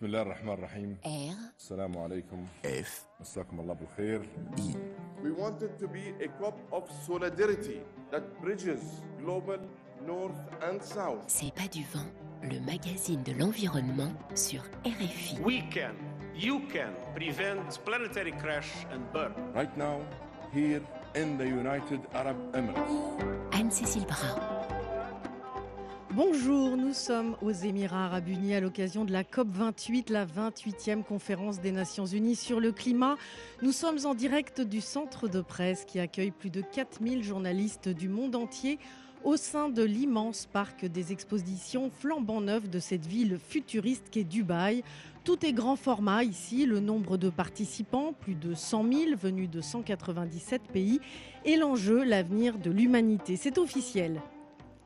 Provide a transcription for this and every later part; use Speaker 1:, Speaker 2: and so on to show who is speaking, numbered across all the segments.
Speaker 1: بسم الله الرحمن الرحيم
Speaker 2: R,
Speaker 1: السلام عليكم
Speaker 3: F,
Speaker 1: مساكم الله بالخير
Speaker 3: I,
Speaker 4: We wanted to be a COP of solidarity that bridges global north and south.
Speaker 2: c'est pas du vent, le magazine de l'environnement sur RFI.
Speaker 5: We can, you can prevent planetary crash and burn.
Speaker 1: Right now here in the United Arab Emirates
Speaker 2: Anne-Cécile Brun.
Speaker 6: Bonjour, nous sommes aux Émirats arabes unis à l'occasion de la COP28, la 28e conférence des Nations unies sur le climat. Nous sommes en direct du centre de presse qui accueille plus de 4000 journalistes du monde entier au sein de l'immense parc des expositions flambant neuf de cette ville futuriste qu'est Dubaï. Tout est grand format ici, le nombre de participants, plus de 100 000 venus de 197 pays, et l'enjeu, l'avenir de l'humanité. C'est officiel.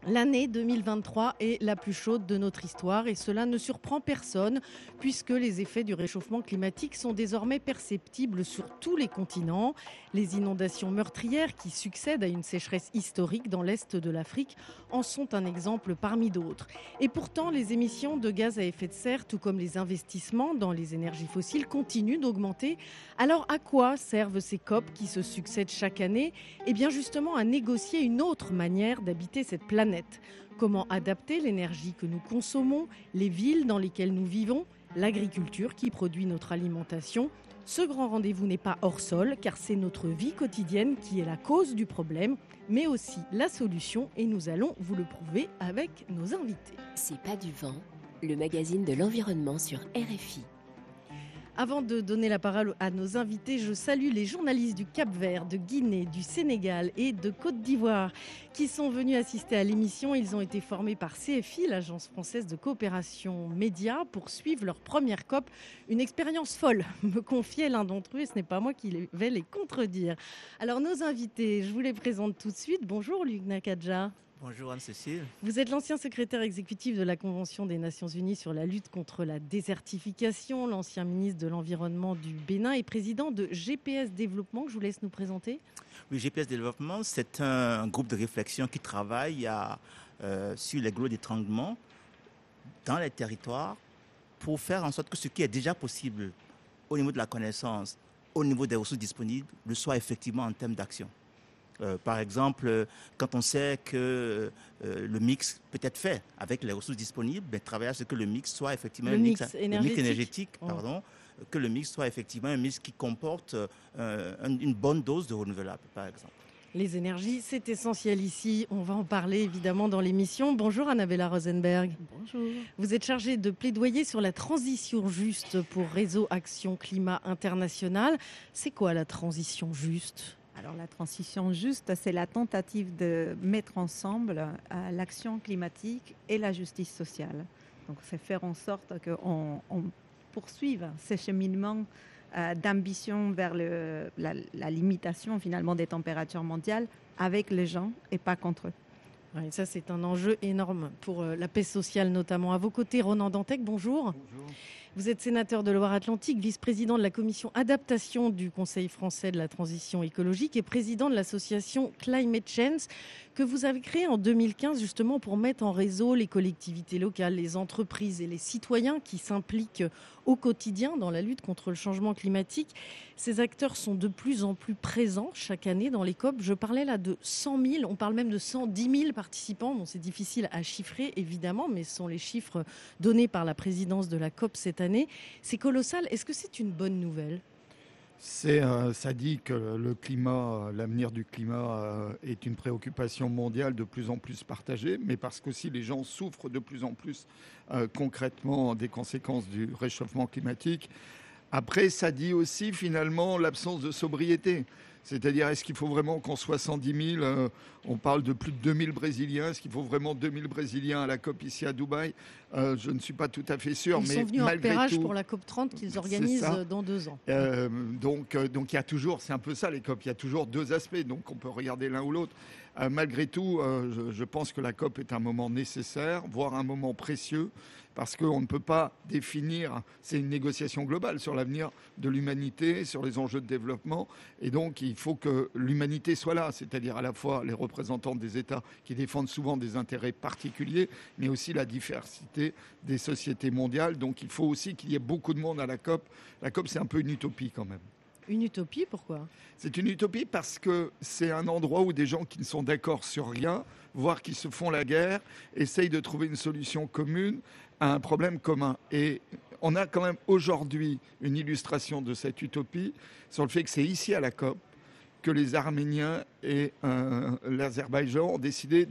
Speaker 6: L'année 2023 est la plus chaude de notre histoire et cela ne surprend personne puisque les effets du réchauffement climatique sont désormais perceptibles sur tous les continents. Les inondations meurtrières qui succèdent à une sécheresse historique dans l'est de l'Afrique en sont un exemple parmi d'autres. Et pourtant, les émissions de gaz à effet de serre, tout comme les investissements dans les énergies fossiles, continuent d'augmenter. Alors à quoi servent ces COP qui se succèdent chaque année? Eh bien justement à négocier une autre manière d'habiter cette planète. Comment adapter l'énergie que nous consommons, les villes dans lesquelles nous vivons, l'agriculture qui produit notre alimentation. Ce grand rendez-vous n'est pas hors sol car c'est notre vie quotidienne qui est la cause du problème, mais aussi la solution et nous allons vous le prouver avec nos invités.
Speaker 2: C'est pas du vent, le magazine de l'environnement sur RFI.
Speaker 6: Avant de donner la parole à nos invités, je salue les journalistes du Cap Vert, de Guinée, du Sénégal et de Côte d'Ivoire qui sont venus assister à l'émission. Ils ont été formés par CFI, l'agence française de coopération média, pour suivre leur première COP. Une expérience folle, me confiait l'un d'entre eux, et ce n'est pas moi qui vais les contredire. Alors nos invités, je vous les présente tout de suite. Bonjour Luc Nakadja.
Speaker 7: Bonjour Anne-Cécile.
Speaker 6: Vous êtes l'ancien secrétaire exécutif de la Convention des Nations Unies sur la lutte contre la désertification, l'ancien ministre de l'Environnement du Bénin et président de GPS Développement, que je vous laisse nous présenter.
Speaker 7: Oui, GPS Développement, c'est un groupe de réflexion qui travaille à, euh, sur les gros d'étranglement dans les territoires pour faire en sorte que ce qui est déjà possible au niveau de la connaissance, au niveau des ressources disponibles, le soit effectivement en termes d'action. Euh, par exemple, euh, quand on sait que euh, le mix peut être fait avec les ressources disponibles, ben, travailler à ce que le mix soit effectivement
Speaker 6: Le
Speaker 7: un
Speaker 6: mix
Speaker 7: mix, le
Speaker 6: énergétique.
Speaker 7: mix énergétique,
Speaker 6: Oh.
Speaker 7: pardon, que le mix soit effectivement un mix qui comporte euh, un- une bonne dose de renouvelable, par exemple.
Speaker 6: Les énergies, c'est essentiel ici. On va en parler évidemment dans l'émission. Bonjour Annabella Rosenberg.
Speaker 8: Bonjour.
Speaker 6: Vous êtes chargée de plaidoyer sur la transition juste pour Réseau Action Climat International. C'est quoi la transition juste?
Speaker 8: Alors la transition juste, c'est la tentative de mettre ensemble euh, l'action climatique et la justice sociale. Donc c'est faire en sorte qu'on on poursuive ces cheminements euh, d'ambition vers le- la, la limitation finalement des températures mondiales avec les gens et pas contre eux.
Speaker 6: Ouais, Ça, c'est un enjeu énorme pour euh, la paix sociale notamment. À vos côtés, Ronan Dantec, bonjour. Vous êtes sénateur de Loire-Atlantique, vice-président de la commission adaptation du Conseil français de la transition écologique et président de l'association Climate Change que vous avez créée en 2015 justement pour mettre en réseau les collectivités locales, les entreprises et les citoyens qui s'impliquent au quotidien dans la lutte contre le changement climatique. Ces acteurs sont de plus en plus présents chaque année dans les COP. Je parlais là de 100 000, on parle même de 110 000 participants. C'est difficile à chiffrer évidemment, mais ce sont les chiffres donnés par la présidence de la COP cette année. C'est colossal. Est-ce que c'est une bonne nouvelle?
Speaker 9: C'est, euh, ça dit que le climat, euh, l'avenir du climat euh, est une préoccupation mondiale de plus en plus partagée, mais parce qu'aussi les gens souffrent de plus en plus concrètement des conséquences du réchauffement climatique. Après, ça dit aussi finalement l'absence de sobriété. C'est-à-dire, est-ce qu'il faut vraiment qu'en 70 000, euh, on parle de plus de 2000 Brésiliens Est-ce qu'il faut vraiment 2000 Brésiliens à la COP ici à Dubaï? Euh, Je ne suis pas tout à fait sûr,
Speaker 6: Ils
Speaker 9: mais
Speaker 6: sont venus en repérage pour la COP 30 qu'ils organisent euh, dans deux ans.
Speaker 9: euh, donc, donc il y a toujours, c'est un peu ça les COP, il y a toujours deux aspects, donc on peut regarder l'un ou l'autre. Euh, malgré tout, je, je pense que la COP est un moment nécessaire, voire un moment précieux, parce qu'on ne peut pas définir, c'est une négociation globale sur l'avenir de l'humanité, sur les enjeux de développement, et donc il faut que l'humanité soit là, c'est-à-dire à la fois les représentants des États qui défendent souvent des intérêts particuliers, mais aussi la diversité des sociétés mondiales. Donc il faut aussi qu'il y ait beaucoup de monde à la COP. La COP, c'est un peu une utopie quand même.
Speaker 6: Une utopie, pourquoi?
Speaker 9: C'est une utopie parce que c'est un endroit où des gens qui ne sont d'accord sur rien, voire qui se font la guerre, essayent de trouver une solution commune à un problème commun. Et on a quand même aujourd'hui une illustration de cette utopie sur le fait que c'est ici à la COP que les Arméniens et euh, l'Azerbaïdjan ont décidé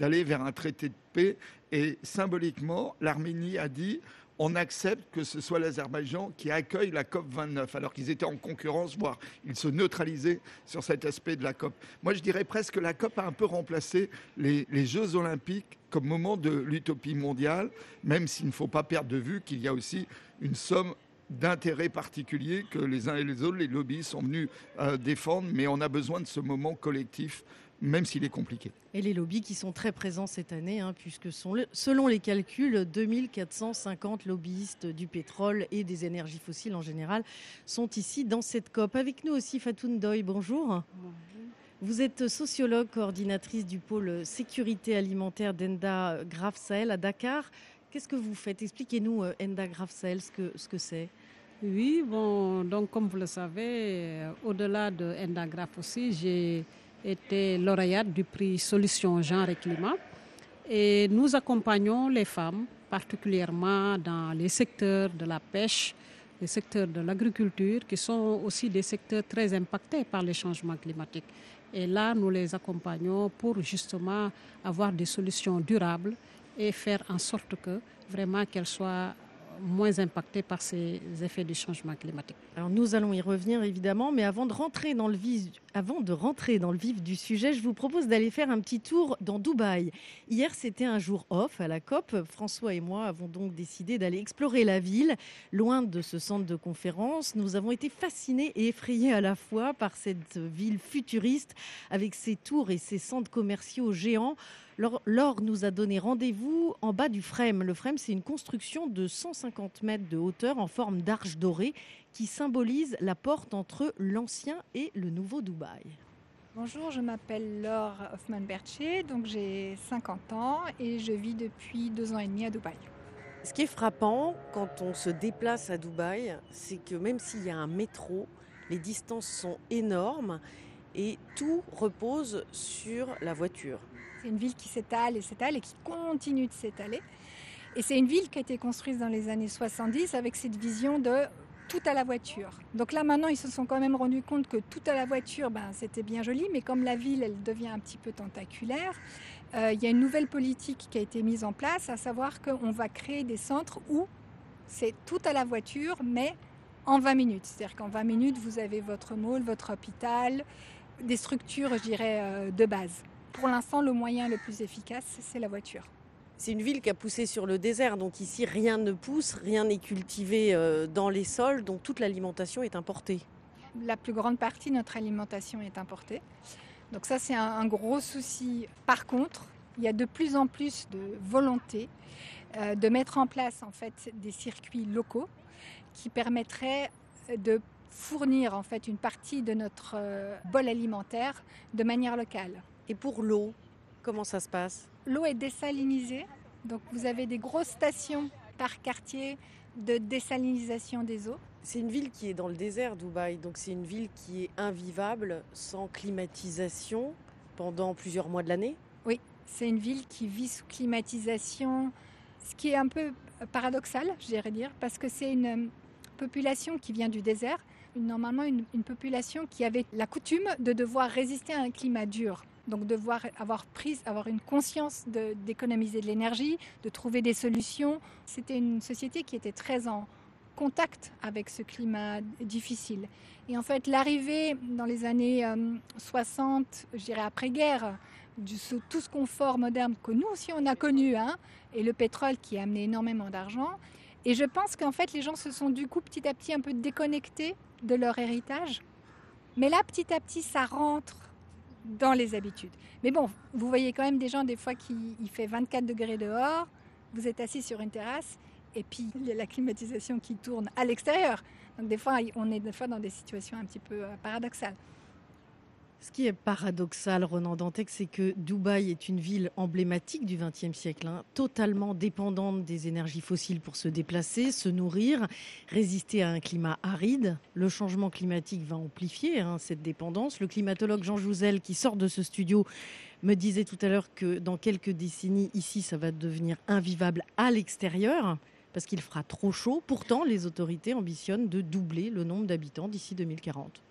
Speaker 9: d'aller vers un traité de paix. Et symboliquement, l'Arménie a dit on accepte que ce soit l'Azerbaïdjan qui accueille la COP 29, alors qu'ils étaient en concurrence, voire ils se neutralisaient sur cet aspect de la COP. Moi, je dirais presque que la COP a un peu remplacé les, Jeux olympiques comme moment de l'utopie mondiale, même s'il ne faut pas perdre de vue qu'il y a aussi une somme d'intérêts particuliers que les uns et les autres, les lobbies sont venus euh, défendre, mais on a besoin de ce moment collectif même s'il est compliqué.
Speaker 6: Et les lobbies qui sont très présents cette année, hein, puisque sont, selon les calculs, 2450 lobbyistes du pétrole et des énergies fossiles en général sont ici dans cette COP. Avec nous aussi Fatoun Doy, bonjour. Vous êtes sociologue, coordinatrice du pôle sécurité alimentaire d'Enda Graf Sahel à Dakar. Qu'est-ce que vous faites? Expliquez-nous euh, Enda Graf Sahel ce que ce que c'est.
Speaker 3: Oui, bon, donc comme vous le savez, euh, au-delà de Enda Graf aussi, j'ai était lauréate du prix Solutions Genre et Climat. Et nous accompagnons les femmes, particulièrement dans les secteurs de la pêche, les secteurs de l'agriculture, qui sont aussi des secteurs très impactés par les changements climatiques. Et là, nous les accompagnons pour justement avoir des solutions durables et faire en sorte que vraiment qu'elles soient moins impactés par ces effets du changement climatique.
Speaker 6: Alors nous allons y revenir évidemment, mais avant de rentrer dans le vif, avant de rentrer dans le vif du sujet, je vous propose d'aller faire un petit tour dans Dubaï. Hier, c'était un jour off à la COP. François et moi avons donc décidé d'aller explorer la ville, loin de ce centre de conférence. Nous avons été fascinés et effrayés à la fois par cette ville futuriste avec ses tours et ses centres commerciaux géants. Laure nous a donné rendez-vous en bas du Frame. Le Frame, c'est une construction de 150 mètres de hauteur en forme d'arche dorée qui symbolise la porte entre l'ancien et le nouveau Dubaï.
Speaker 10: Bonjour, je m'appelle Laure Hoffman-Bercher, donc j'ai 50 ans et je vis depuis deux ans et demi à Dubaï.
Speaker 6: Ce qui est frappant quand on se déplace à Dubaï, c'est que même s'il y a un métro, les distances sont énormes et tout repose sur la voiture.
Speaker 10: C'est une ville qui s'étale et s'étale et qui continue de s'étaler. Et c'est une ville qui a été construite dans les années 70 avec cette vision de tout à la voiture. Donc là maintenant, ils se sont quand même rendus compte que tout à la voiture, ben, c'était bien joli, mais comme la ville, elle devient un petit peu tentaculaire, euh, il y a une nouvelle politique qui a été mise en place, à savoir qu'on va créer des centres où c'est tout à la voiture, mais en 20 minutes. C'est-à-dire qu'en 20 minutes, vous avez votre mall, votre hôpital, des structures, je dirais, euh, de base pour l'instant, le moyen le plus efficace, c'est la voiture.
Speaker 6: C'est une ville qui a poussé sur le désert, donc ici rien ne pousse, rien n'est cultivé euh, dans les sols, donc toute l'alimentation est importée.
Speaker 10: La plus grande partie de notre alimentation est importée. Donc ça c'est un, gros souci. Par contre, il y a de plus en plus de volonté euh, de mettre en place en fait des circuits locaux qui permettraient de fournir en fait une partie de notre euh, bol alimentaire de manière locale.
Speaker 6: Et pour l'eau, comment ça se passe?
Speaker 10: L'eau est désalinisée. Donc vous avez des grosses stations par quartier de désalinisation des eaux.
Speaker 6: C'est une ville qui est dans le désert, Dubaï. Donc c'est une ville qui est invivable, sans climatisation pendant plusieurs mois de l'année?
Speaker 10: Oui, c'est une ville qui vit sous climatisation, ce qui est un peu paradoxal, je dirais dire, parce que c'est une population qui vient du désert, normalement une, une population qui avait la coutume de devoir résister à un climat dur. Donc devoir avoir prise, avoir une conscience d'économiser de, l'énergie, de trouver des solutions. C'était une société qui était très en contact avec ce climat difficile. Et en fait, l'arrivée dans les années 60, euh, je dirais après-guerre, de tout ce confort moderne que nous aussi on a connu, hein, et le pétrole qui a amené énormément d'argent. Et je pense qu'en fait, les gens se sont du coup petit à petit un peu déconnectés de leur héritage. Mais là, petit à petit, ça rentre dans les habitudes. Mais bon, vous voyez quand même des gens des fois qui il fait 24 degrés dehors, vous êtes assis sur une terrasse et puis la climatisation qui tourne à l'extérieur. Donc des fois, on est des fois dans des situations un petit peu euh, paradoxales.
Speaker 6: Ce qui est paradoxal, Ronan Dantec, c'est que Dubaï est une ville emblématique du XXe siècle, hein, totalement dépendante des énergies fossiles pour se déplacer, se nourrir, résister à un climat aride. Le changement climatique va amplifier hein, cette dépendance. Le climatologue Jean Jouzel, qui sort de ce studio, me disait tout à l'heure que dans quelques décennies, ici, ça va devenir invivable à l'extérieur parce qu'il fera trop chaud. Pourtant, les autorités ambitionnent de doubler le nombre d'habitants d'ici 2040.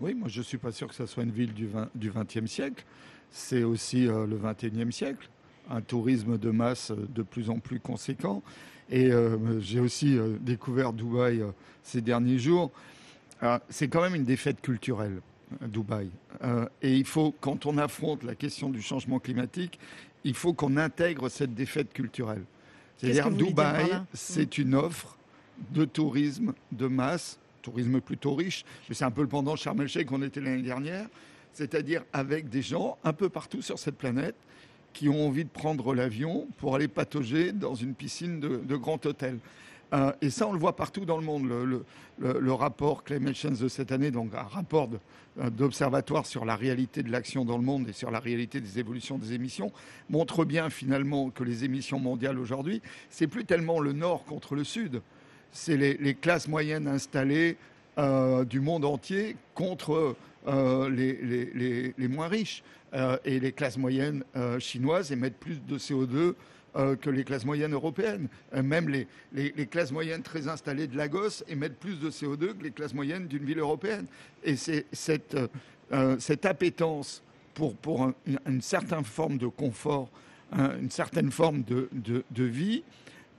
Speaker 9: Oui, moi je ne suis pas sûr que ce soit une ville du, 20, du 20e siècle. C'est aussi euh, le 21e siècle. Un tourisme de masse euh, de plus en plus conséquent. Et euh, j'ai aussi découvert Dubaï ces derniers jours. c'est quand même une défaite culturelle, Dubaï. et il faut, quand on affronte la question du changement climatique, il faut qu'on intègre cette défaite culturelle. C'est-à-dire Dubaï, c'est une offre de tourisme de masse tourisme plutôt riche, mais c'est un peu le pendant Sharm el-Sheikh qu'on était l'année dernière, c'est-à-dire avec des gens un peu partout sur cette planète qui ont envie de prendre l'avion pour aller patauger dans une piscine de, grand hôtel. Euh, et ça, on le voit partout dans le monde. Le, rapport Climate Change de cette année, donc un rapport euh, d'observatoire sur la réalité de l'action dans le monde et sur la réalité des évolutions des émissions, montre bien finalement que les émissions mondiales aujourd'hui, c'est plus tellement le nord contre le sud, c'est les, classes moyennes installées euh, du monde entier contre euh, les, moins riches. Euh, et les classes moyennes chinoises émettent plus de CO2 que les classes moyennes européennes. même les, classes moyennes très installées de Lagos émettent plus de CO2 que les classes moyennes d'une ville européenne. Et c'est cette, appétence pour, une, certaine forme de confort, une certaine forme de vie,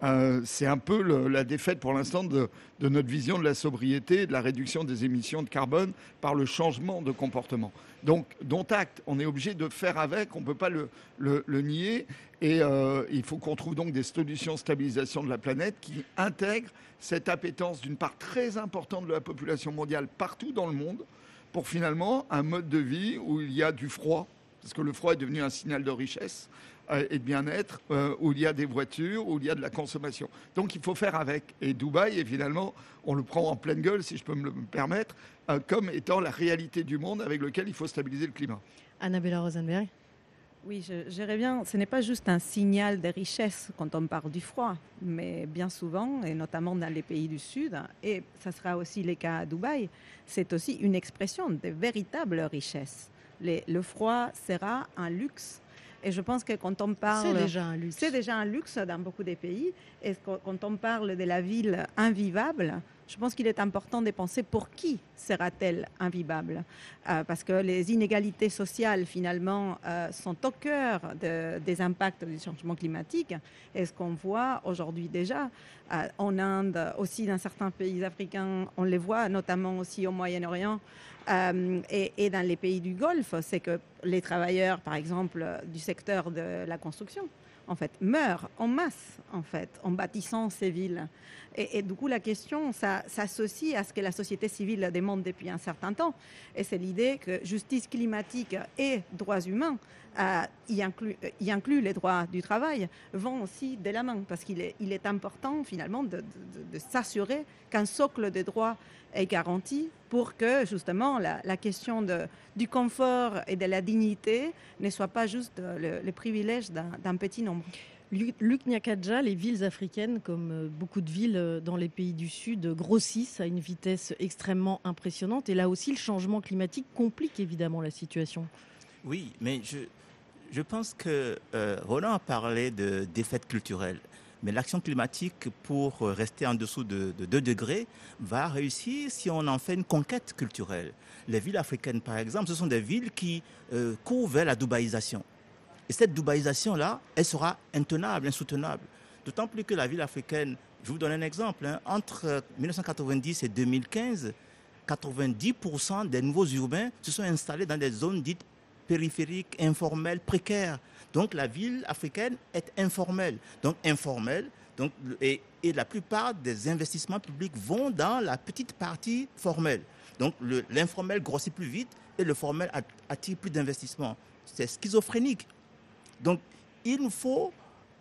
Speaker 9: euh, c'est un peu la défaite pour l'instant de, notre vision de la sobriété de la réduction des émissions de carbone par le changement de comportement. Donc, dont acte, on est obligé de faire avec, on ne peut pas le, nier, et euh, il faut qu'on trouve donc des solutions de stabilisation de la planète qui intègrent cette appétence d'une part très importante de la population mondiale partout dans le monde pour finalement un mode de vie où il y a du froid, parce que le froid est devenu un signal de richesse, euh, et de bien-être, euh, où il y a des voitures, où il y a de la consommation. Donc il faut faire avec. Et Dubaï, évidemment, on le prend en pleine gueule, si je peux me le permettre, euh, comme étant la réalité du monde avec lequel il faut stabiliser le climat.
Speaker 6: Annabella Rosenberg.
Speaker 11: Oui, je, bien. Ce n'est pas juste un signal de richesse quand on parle du froid, mais bien souvent, et notamment dans les pays du Sud, et ça sera aussi le cas à Dubaï, c'est aussi une expression de véritable richesse. Le froid sera un luxe et je pense que quand on parle...
Speaker 6: C'est déjà un luxe.
Speaker 11: C'est déjà un luxe dans beaucoup de pays. Et quand on parle de la ville invivable, je pense qu'il est important de penser pour qui sera-t-elle invivable euh, Parce que les inégalités sociales, finalement, euh, sont au cœur des impacts du changement climatique. Et ce qu'on voit aujourd'hui déjà, euh, en Inde, aussi dans certains pays africains, on les voit, notamment aussi au Moyen-Orient, euh, et, dans les pays du Golfe, c'est que les travailleurs, par exemple, du secteur de la construction, en fait, meurent en masse, en fait, en bâtissant ces villes. Et, du coup, la question s'associe à ce que la société civile demande depuis un certain temps. Et c'est l'idée que justice climatique et droits humains, euh, y, inclut, inclut les droits du travail, vont aussi de la main. Parce qu'il est, important, finalement, de, s'assurer qu'un socle de droits est garanti pour que justement la, question du confort et de la dignité ne soit pas juste le, privilège d'un petit nombre.
Speaker 6: Luc Nyakadja, les villes africaines, comme euh, beaucoup de villes euh, dans les pays du Sud, grossissent à une vitesse extrêmement impressionnante. Et là aussi, le changement climatique complique évidemment la situation.
Speaker 7: Oui, mais je, je pense que euh, Roland a parlé de défaite culturelle. Mais l'action climatique, pour rester en dessous de, 2 degrés, va réussir si on en fait une conquête culturelle. Les villes africaines, par exemple, ce sont des villes qui courent vers la dubaïsation. Et cette dubaïsation-là, elle sera intenable, insoutenable. D'autant plus que la ville africaine, je vous donne un exemple, hein, entre 1990 et 2015, 90% des nouveaux urbains se sont installés dans des zones dites périphériques, informelles, précaires. Donc la ville africaine est informelle. Donc informelle. Donc, et, la plupart des investissements publics vont dans la petite partie formelle. Donc l'informel grossit plus vite et le formel attire plus d'investissements. C'est schizophrénique. Donc il nous faut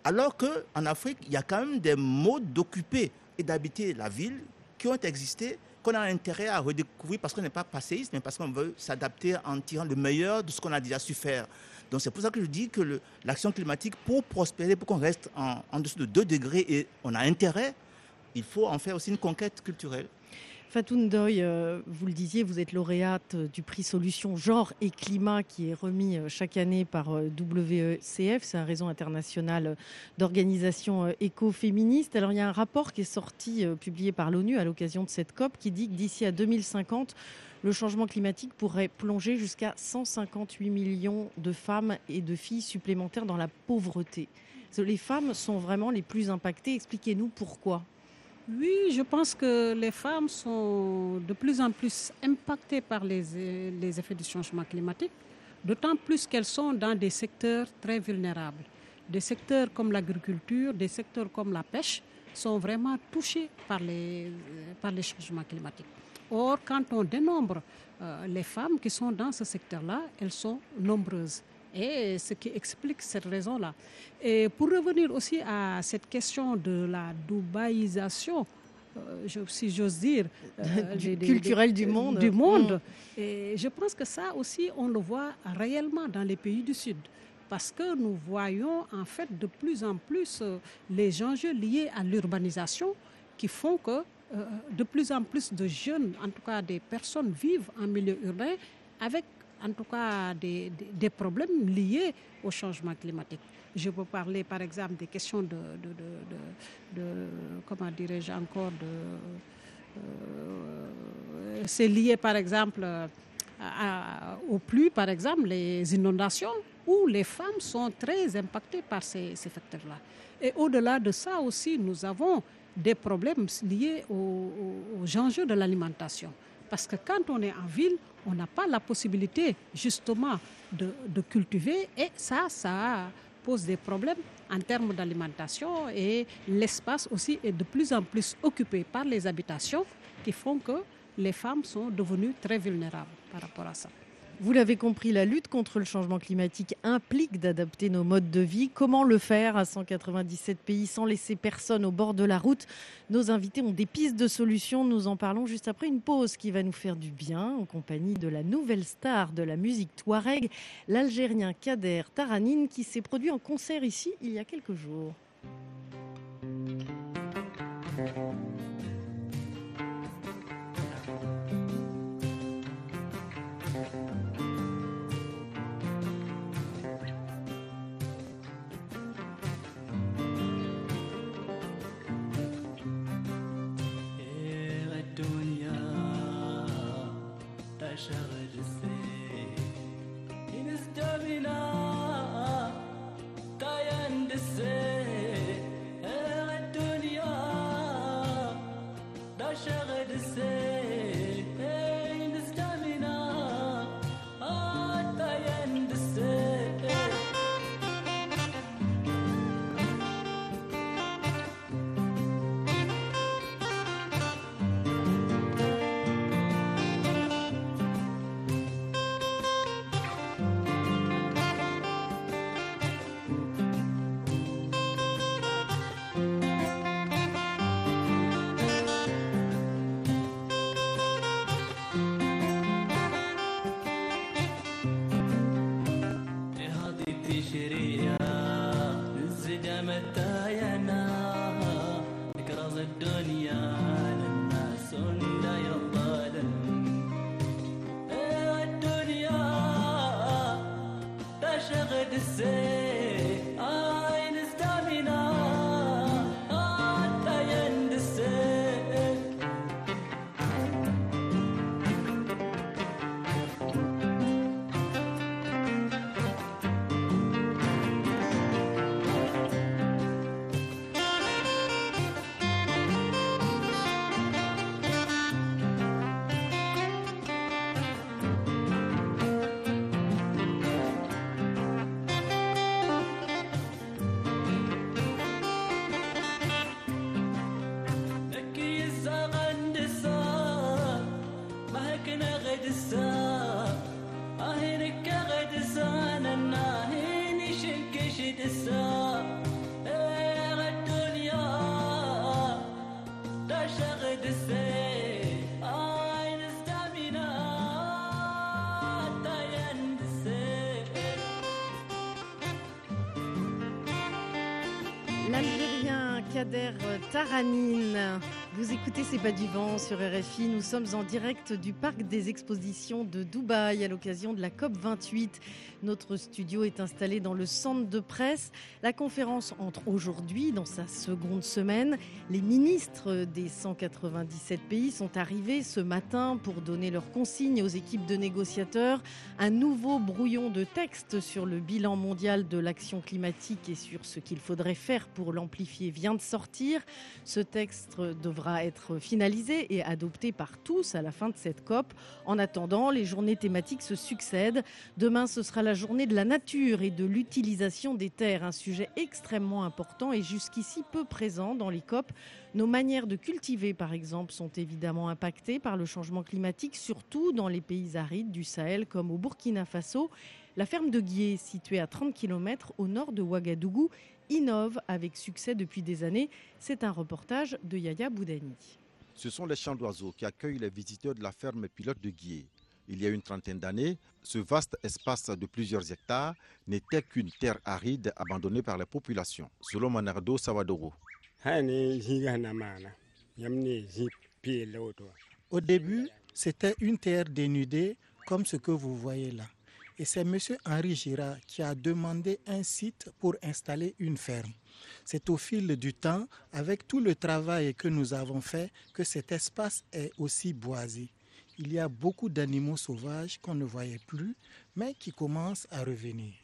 Speaker 7: Alors qu'en Afrique, il y a quand même des modes d'occuper et d'habiter la ville qui ont existé, qu'on a intérêt à redécouvrir parce qu'on n'est pas passéiste, mais parce qu'on veut s'adapter en tirant le meilleur de ce qu'on a déjà su faire. Donc c'est pour ça que je dis que l'action climatique, pour prospérer, pour qu'on reste en, dessous de 2 degrés et on a intérêt, il faut en faire aussi une conquête culturelle.
Speaker 6: Fatou Ndoye, euh, vous le disiez, vous êtes lauréate euh, du prix Solutions Genre et Climat qui est remis euh, chaque année par WCF, c'est un réseau international d'organisations écoféministes. Alors il y a un rapport qui est sorti, publié par l'ONU à l'occasion de cette COP, qui dit que d'ici à 2050, le changement climatique pourrait plonger jusqu'à 158 millions de femmes et de filles supplémentaires dans la pauvreté. Les femmes sont vraiment les plus impactées. Expliquez-nous pourquoi.
Speaker 3: Oui, je pense que les femmes sont de plus en plus impactées par les, les effets du changement climatique, d'autant plus qu'elles sont dans des secteurs très vulnérables. Des secteurs comme l'agriculture, des secteurs comme la pêche sont vraiment touchés par les, par les changements climatiques. Or, quand on dénombre euh, les femmes qui sont dans ce secteur-là, elles sont nombreuses. Et ce qui explique cette raison-là. Et pour revenir aussi à cette question de la dubaïsation, euh, si j'ose dire,
Speaker 6: euh, du, culturel du monde.
Speaker 3: Du monde. Mm. Et je pense que ça aussi, on le voit réellement dans les pays du Sud. Parce que nous voyons en fait de plus en plus euh, les enjeux liés à l'urbanisation qui font que de plus en plus de jeunes, en tout cas des personnes, vivent en milieu urbain avec en tout cas des, problèmes liés au changement climatique. Je peux parler par exemple des questions de, de, comment dirais-je encore, de, euh, c'est lié par exemple aux pluies, par exemple, les inondations, où les femmes sont très impactées par ces, facteurs-là. Et au-delà de ça aussi, nous avons des problèmes liés aux, aux enjeux de l'alimentation. Parce que quand on est en ville, on n'a pas la possibilité justement de, cultiver et ça, ça pose des problèmes en termes d'alimentation et l'espace aussi est de plus en plus occupé par les habitations qui font que les femmes sont devenues très vulnérables par rapport à ça.
Speaker 6: Vous l'avez compris, la lutte contre le changement climatique implique d'adapter nos modes de vie. Comment le faire à 197 pays sans laisser personne au bord de la route? Nos invités ont des pistes de solutions. Nous en parlons juste après une pause qui va nous faire du bien en compagnie de la nouvelle star de la musique touareg, l'Algérien Kader Taranine, qui s'est produit en concert ici il y a quelques jours. Kader Taranine. Vous écoutez C'est pas du vent sur RFI. Nous sommes en direct du parc des expositions de Dubaï à l'occasion de la COP 28. Notre studio est installé dans le centre de presse. La conférence entre aujourd'hui dans sa seconde semaine. Les ministres des 197 pays sont arrivés ce matin pour donner leurs consignes aux équipes de négociateurs. Un nouveau brouillon de texte sur le bilan mondial de l'action climatique et sur ce qu'il faudrait faire pour l'amplifier vient de sortir. Ce texte devra être finalisé et adopté par tous à la fin de cette COP. En attendant, les journées thématiques se succèdent. Demain, ce sera la journée de la nature et de l'utilisation des terres, un sujet extrêmement important et jusqu'ici peu présent dans les COP. Nos manières de cultiver, par exemple, sont évidemment impactées par le changement climatique, surtout dans les pays arides du Sahel comme au Burkina Faso. La ferme de Guier, située à 30 km au nord de Ouagadougou, innove avec succès depuis des années. C'est un reportage de Yaya Boudani.
Speaker 12: Ce sont les champs d'oiseaux qui accueillent les visiteurs de la ferme pilote de Guier. Il y a une trentaine d'années, ce vaste espace de plusieurs hectares n'était qu'une terre aride abandonnée par la population, selon Manardo Sawadoro.
Speaker 13: Au début, c'était une terre dénudée comme ce que vous voyez là. Et c'est M. Henri Girard qui a demandé un site pour installer une ferme. C'est au fil du temps, avec tout le travail que nous avons fait, que cet espace est aussi boisé. Il y a beaucoup d'animaux sauvages qu'on ne voyait plus, mais qui commencent à revenir.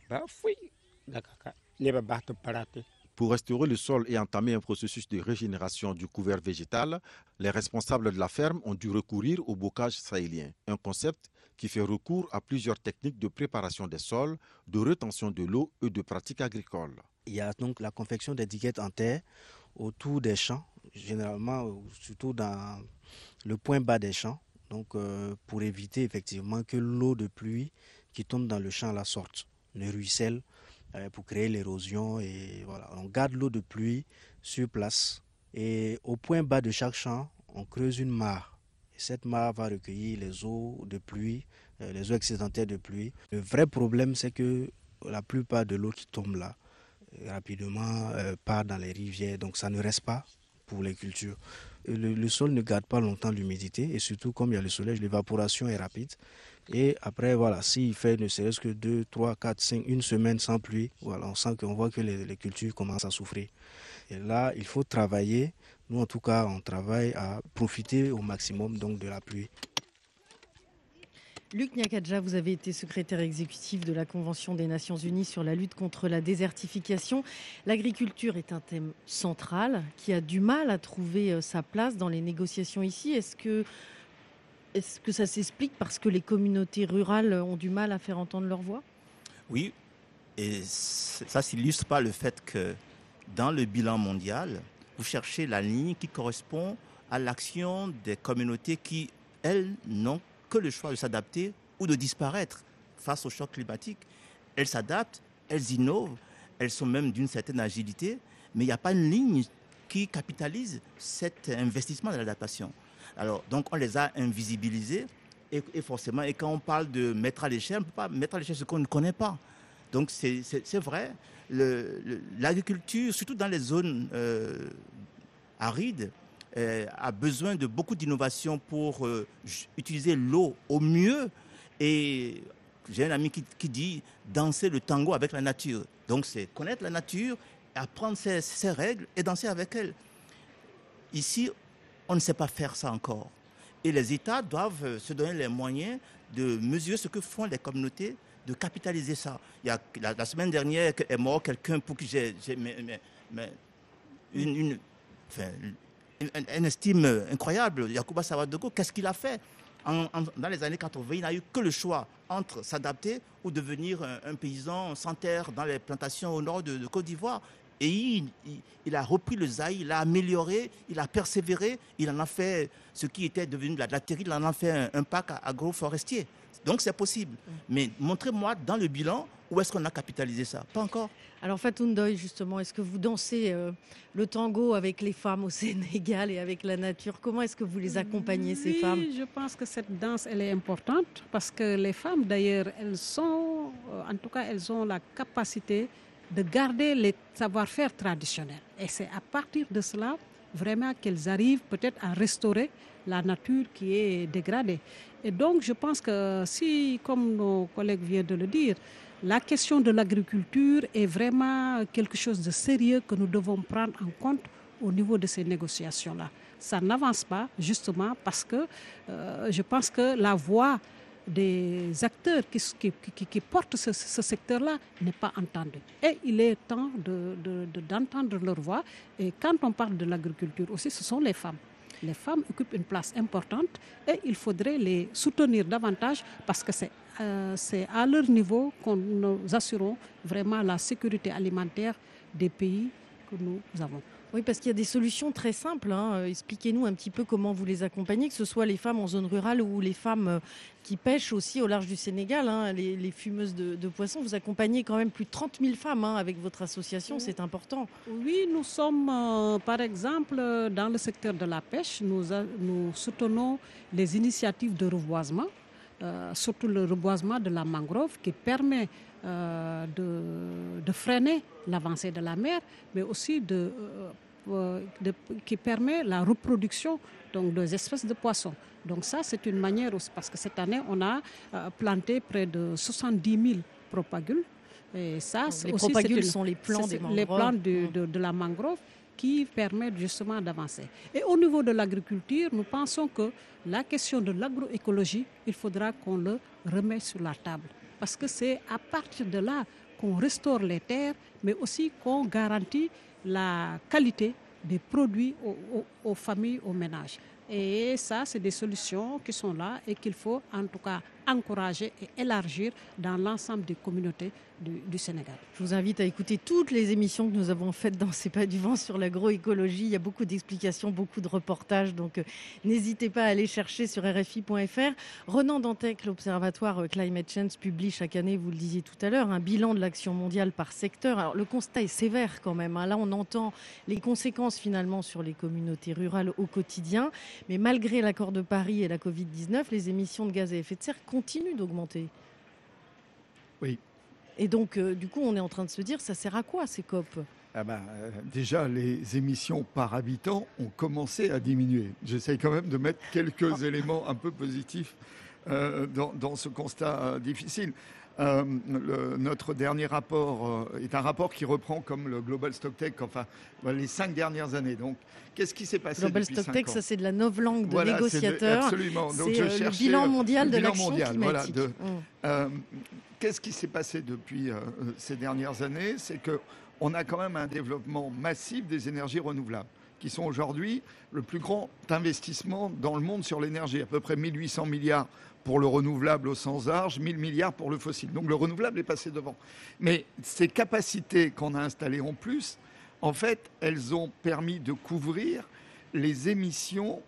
Speaker 12: Pour restaurer le sol et entamer un processus de régénération du couvert végétal, les responsables de la ferme ont dû recourir au bocage sahélien, un concept qui fait recours à plusieurs techniques de préparation des sols, de rétention de l'eau et de pratiques agricoles.
Speaker 14: Il y a donc la confection d'étiquettes en terre autour des champs, généralement surtout dans le point bas des champs, euh, pour éviter effectivement que l'eau de pluie qui tombe dans le champ la sorte, ne ruisselle euh, pour créer l'érosion et. On garde l'eau de pluie sur place et au point bas de chaque champ, on creuse une mare cette mare va recueillir les eaux de pluie, euh, les eaux excédentaires de pluie. Le vrai problème, c'est que la plupart de l'eau qui tombe là, euh, rapidement, euh, part dans les rivières. Donc ça ne reste pas pour les cultures. Le, sol ne garde pas longtemps l'humidité et surtout comme il y a le soleil, l'évaporation est rapide. Et après, voilà, s'il fait ne serait-ce que 2, 3, 4, 5, une semaine sans pluie, voilà, on sent qu'on voit que les, cultures commencent à souffrir. Et là, il faut travailler nous, en tout cas, on travaille à profiter au maximum donc, de la pluie.
Speaker 6: Luc Nyakadja, vous avez été secrétaire exécutif de la Convention des Nations Unies sur la lutte contre la désertification. L'agriculture est un thème central qui a du mal à trouver euh, sa place dans les négociations ici. Est-ce que, est que ça s'explique parce que les communautés rurales ont du mal à faire entendre leur voix?
Speaker 7: Oui, et ça s'illustre par le fait que dans le bilan mondial, vous cherchez la ligne qui correspond à l'action des communautés qui, elles, n'ont que le choix de s'adapter ou de disparaître face au choc climatique. Elles s'adaptent, elles innovent, elles sont même d'une certaine agilité, mais il n'y a pas une ligne qui capitalise cet investissement de l'adaptation. Alors, donc, on les a invisibilisés et, forcément, et quand on parle de mettre à l'échelle, on ne peut pas mettre à l'échelle ce qu'on ne connaît pas. Donc, c'est vrai, l'agriculture, surtout dans les zones euh, arides, euh, a besoin de beaucoup d'innovation pour euh, utiliser l'eau au mieux. Et j'ai un ami qui, dit danser le tango avec la nature. Donc c'est connaître la nature, apprendre ses, ses, règles et danser avec elle. Ici, on ne sait pas faire ça encore. Et les États doivent se donner les moyens de mesurer ce que font les communautés de capitaliser ça. La, semaine dernière est mort quelqu'un pour qui j'ai une, une, estime incroyable. Yacouba Sawadogo, qu'est-ce qu'il a fait? Dans les années 80, il n'a eu que le choix entre s'adapter ou devenir un, paysan sans terre dans les plantations au nord de, Côte d'Ivoire. Et il, il- il a repris le Zaïre, il a amélioré, il a persévéré, il en a fait ce qui était devenu de la, de la terre, il en a fait un, un parc agroforestier. Donc c'est possible. Mais montrez-moi dans le bilan où est-ce qu'on a capitalisé ça. Pas encore.
Speaker 6: Alors Fatou Ndoye, justement, est-ce que vous dansez euh, le tango avec les femmes au Sénégal et avec la nature? Comment est-ce que vous les accompagnez, ces
Speaker 3: oui,
Speaker 6: femmes?
Speaker 3: je pense que cette danse, elle est importante parce que les femmes, d'ailleurs, elles sont, euh, en tout cas, elles ont la capacité de garder les savoir-faire traditionnels. Et c'est à partir de cela, vraiment, qu'elles arrivent peut-être à restaurer la nature qui est dégradée. Et donc, je pense que si, comme nos collègues viennent de le dire, la question de l'agriculture est vraiment quelque chose de sérieux que nous devons prendre en compte au niveau de ces négociations-là. Ça n'avance pas justement parce que euh, je pense que la voix des acteurs qui, portent ce, secteur-là n'est pas entendue. Et il est temps de- de- d'entendre leur voix. Et quand on parle de l'agriculture aussi, ce sont les femmes. Les femmes occupent une place importante et il faudrait les soutenir davantage parce que c'est euh, à leur niveau qu'on nous assurons vraiment la sécurité alimentaire des pays que nous avons.
Speaker 6: Oui, parce qu'il y a des solutions très simples. hein. Euh, Expliquez-nous un petit peu comment vous les accompagnez, que ce soit les femmes en zone rurale ou les femmes euh, qui pêchent aussi au large du Sénégal, hein, les, fumeuses de, poissons. Vous accompagnez quand même plus de 30 000 femmes hein, avec votre association, c'est important.
Speaker 3: Oui, nous sommes, euh, par exemple, dans le secteur de la pêche, nous, soutenons les initiatives de reboisement, surtout le reboisement de la mangrove qui permet de, freiner l'avancée de la mer, mais aussi de, euh, de- qui permet la reproduction donc, des espèces de poissons. Donc ça, c'est une manière aussi, parce que cette année, on a euh, planté près de 70 000 propagules. Et ça, c'est
Speaker 6: les
Speaker 3: aussi,
Speaker 6: propagules
Speaker 3: une-
Speaker 6: sont les plants des
Speaker 3: Les plants de, de- de la mangrove qui permettent justement d'avancer. Et au niveau de l'agriculture, nous pensons que la question de l'agroécologie, il faudra qu'on le remette sur la table. Parce que c'est à partir de là qu'on restaure les terres, mais aussi qu'on garantit la qualité des produits aux, familles, aux ménages. Et ça, c'est des solutions qui sont là et qu'il faut en tout cas encourager et élargir dans l'ensemble des communautés du, Sénégal.
Speaker 6: Je vous invite à écouter toutes les émissions que nous avons faites dans C'est pas du vent sur l'agroécologie. Il y a beaucoup d'explications, beaucoup de reportages, donc euh, n'hésitez pas à aller chercher sur RFI.fr. Renan Dantec, l'Observatoire euh, Climate Change, publie chaque année, vous le disiez tout à l'heure, un bilan de l'action mondiale par secteur. Alors le constat est sévère quand même. hein. Là, on entend les conséquences finalement sur les communautés rurales au quotidien. Mais malgré l'accord de Paris et la Covid-19, les émissions de gaz à effet de serre continuent d'augmenter.
Speaker 9: Oui.
Speaker 6: Et donc, euh, du coup, on est en train de se dire, ça sert à quoi ces COP?
Speaker 9: Ah ben, euh, déjà, les émissions par habitant ont commencé à diminuer. J'essaye quand même de mettre quelques éléments un peu positifs euh, dans, dans ce constat difficile. Euh, le- notre dernier rapport euh, est un rapport qui reprend comme le Global Stocktake, enfin voilà, les cinq dernières années. Donc, qu'est-ce qui s'est passé
Speaker 6: Global
Speaker 9: cinq ans
Speaker 6: ça c'est de la novlangue de
Speaker 9: Voilà, de-
Speaker 6: négociateurs.
Speaker 9: absolument. Donc, je
Speaker 6: euh, le bilan
Speaker 9: euh,
Speaker 6: mondial de l'action
Speaker 9: voilà,
Speaker 6: climatique.
Speaker 9: Qu'est-ce qui s'est passé depuis ces dernières années? C'est que on a quand même un développement massif des énergies renouvelables, qui sont aujourd'hui le plus grand investissement dans le monde sur l'énergie, à peu près 1800 milliards pour le renouvelable au sens large, 1000 milliards pour le fossile. Donc le renouvelable est passé devant. Mais ces capacités qu'on a installées en plus, en fait, elles ont permis de couvrir les émissions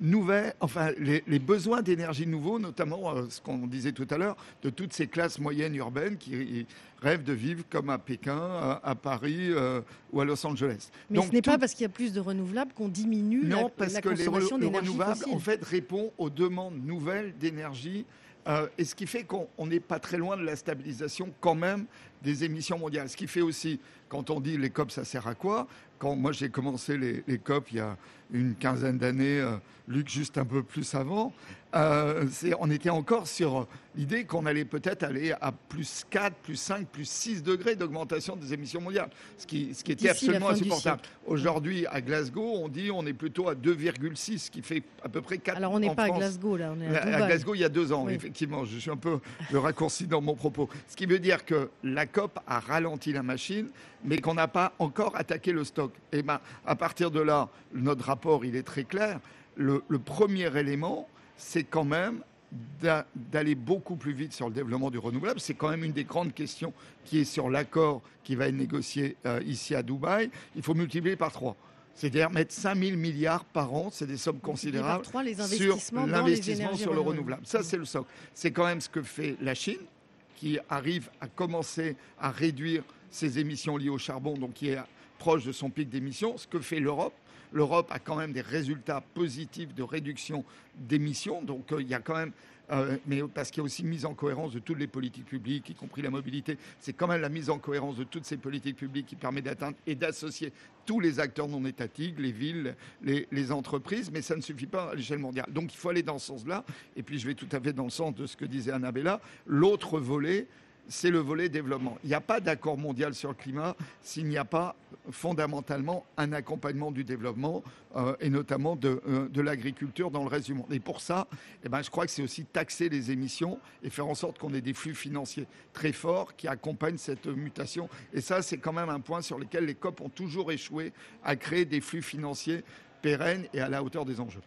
Speaker 9: nouvelles, enfin les, les besoins d'énergie nouveaux, notamment euh, ce qu'on disait tout à l'heure, de toutes ces classes moyennes urbaines qui rêvent de vivre comme à Pékin, à, à Paris euh, ou à Los Angeles.
Speaker 6: Mais
Speaker 9: Donc,
Speaker 6: ce n'est pas parce qu'il y a plus de renouvelables qu'on diminue la,
Speaker 9: non, parce
Speaker 6: la
Speaker 9: que les re- le renouvelable,
Speaker 6: fossile.
Speaker 9: en fait, répond aux demandes nouvelles d'énergie. euh, et ce qui fait qu'on on n'est pas très loin de la stabilisation quand même des émissions mondiales. Ce qui fait aussi, quand on dit les COP, ça sert à quoi? Quand moi j'ai commencé les, les COP il y a une quinzaine d'années, euh, Luc juste un peu plus avant, euh, on était encore sur l'idée qu'on allait peut-être aller à plus 4, plus 5, plus 6 degrés d'augmentation des émissions mondiales, ce qui, ce qui était absolument insupportable. Aujourd'hui, à Glasgow, on dit on est plutôt à 2,6, ce qui fait à peu près 4
Speaker 6: Alors on n'est pas à. Glasgow là, on est à,
Speaker 9: À
Speaker 6: Dubaï.
Speaker 9: Glasgow, il y a deux ans,
Speaker 6: Oui.
Speaker 9: effectivement. Je suis un peu le raccourci dans mon propos. Ce qui veut dire que la COP a ralenti la machine, mais qu'on n'a pas encore attaqué le stock. Et ben, à partir de là, notre rapport, il est très clair. Le, le premier élément, c'est quand même d'aller beaucoup plus vite sur le développement du renouvelable. C'est quand même une des grandes questions qui est sur l'accord qui va être négocié euh, ici à Dubaï. Il faut multiplier par trois. C'est-à-dire mettre 5 000 milliards par an, c'est des sommes considérables
Speaker 6: sur
Speaker 9: l'investissement sur le renouvelable. Ça, c'est le socle. C'est quand même ce que fait la Chine, qui arrive à commencer à réduire ses émissions liées au charbon, donc qui est proche de son pic d'émissions. Ce que fait l'Europe, l'Europe a quand même des résultats positifs de réduction d'émissions. Donc euh, il y a quand même euh, mais parce qu'il y a aussi mise en cohérence de toutes les politiques publiques, y compris la mobilité. C'est quand même la mise en cohérence de toutes ces politiques publiques qui permet d'atteindre et d'associer tous les acteurs non étatiques, les villes, les, les, entreprises, mais ça ne suffit pas à l'échelle mondiale. Donc il faut aller dans ce sens-là. Et puis je vais tout à fait dans le sens de ce que disait Annabella. L'autre volet, c'est le volet développement. Il n'y a pas d'accord mondial sur le climat s'il n'y a pas fondamentalement un accompagnement du développement euh, et notamment euh, de, l'agriculture dans le reste du monde. Et pour ça, eh ben, je crois que c'est aussi taxer les émissions et faire en sorte qu'on ait des flux financiers très forts qui accompagnent cette mutation. Et ça, c'est quand même un point sur lequel les COP ont toujours échoué à créer des flux financiers pérennes et à la hauteur des enjeux.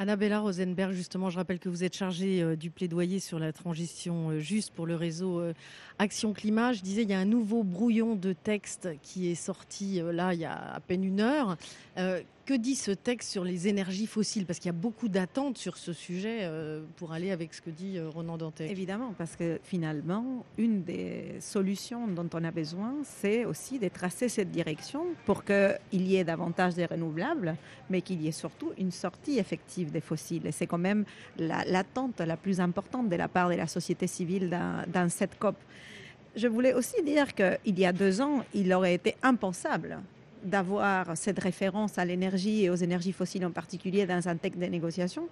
Speaker 6: Annabella Rosenberg, justement, je rappelle que vous êtes chargée euh, du plaidoyer sur la transition euh, juste pour le réseau euh, Action Climat. Je disais, il y a un nouveau brouillon de texte qui est sorti là il y a à peine une heure. Que dit ce texte sur les énergies fossiles? Parce qu'il y a beaucoup d'attentes sur ce sujet euh, pour aller avec ce que dit euh, Ronan Dantec.
Speaker 11: Évidemment, parce que finalement, une des solutions dont on a besoin, c'est aussi de tracer cette direction pour qu'il y ait davantage de renouvelables, mais qu'il y ait surtout une sortie effective des fossiles. Et c'est quand même l'attente la, plus importante de la part de la société civile dans, dans cette COP. Je voulais aussi dire qu'il y a deux ans, il aurait été impensable d'avoir cette référence à l'énergie et aux énergies fossiles en particulier dans un texte de négociation.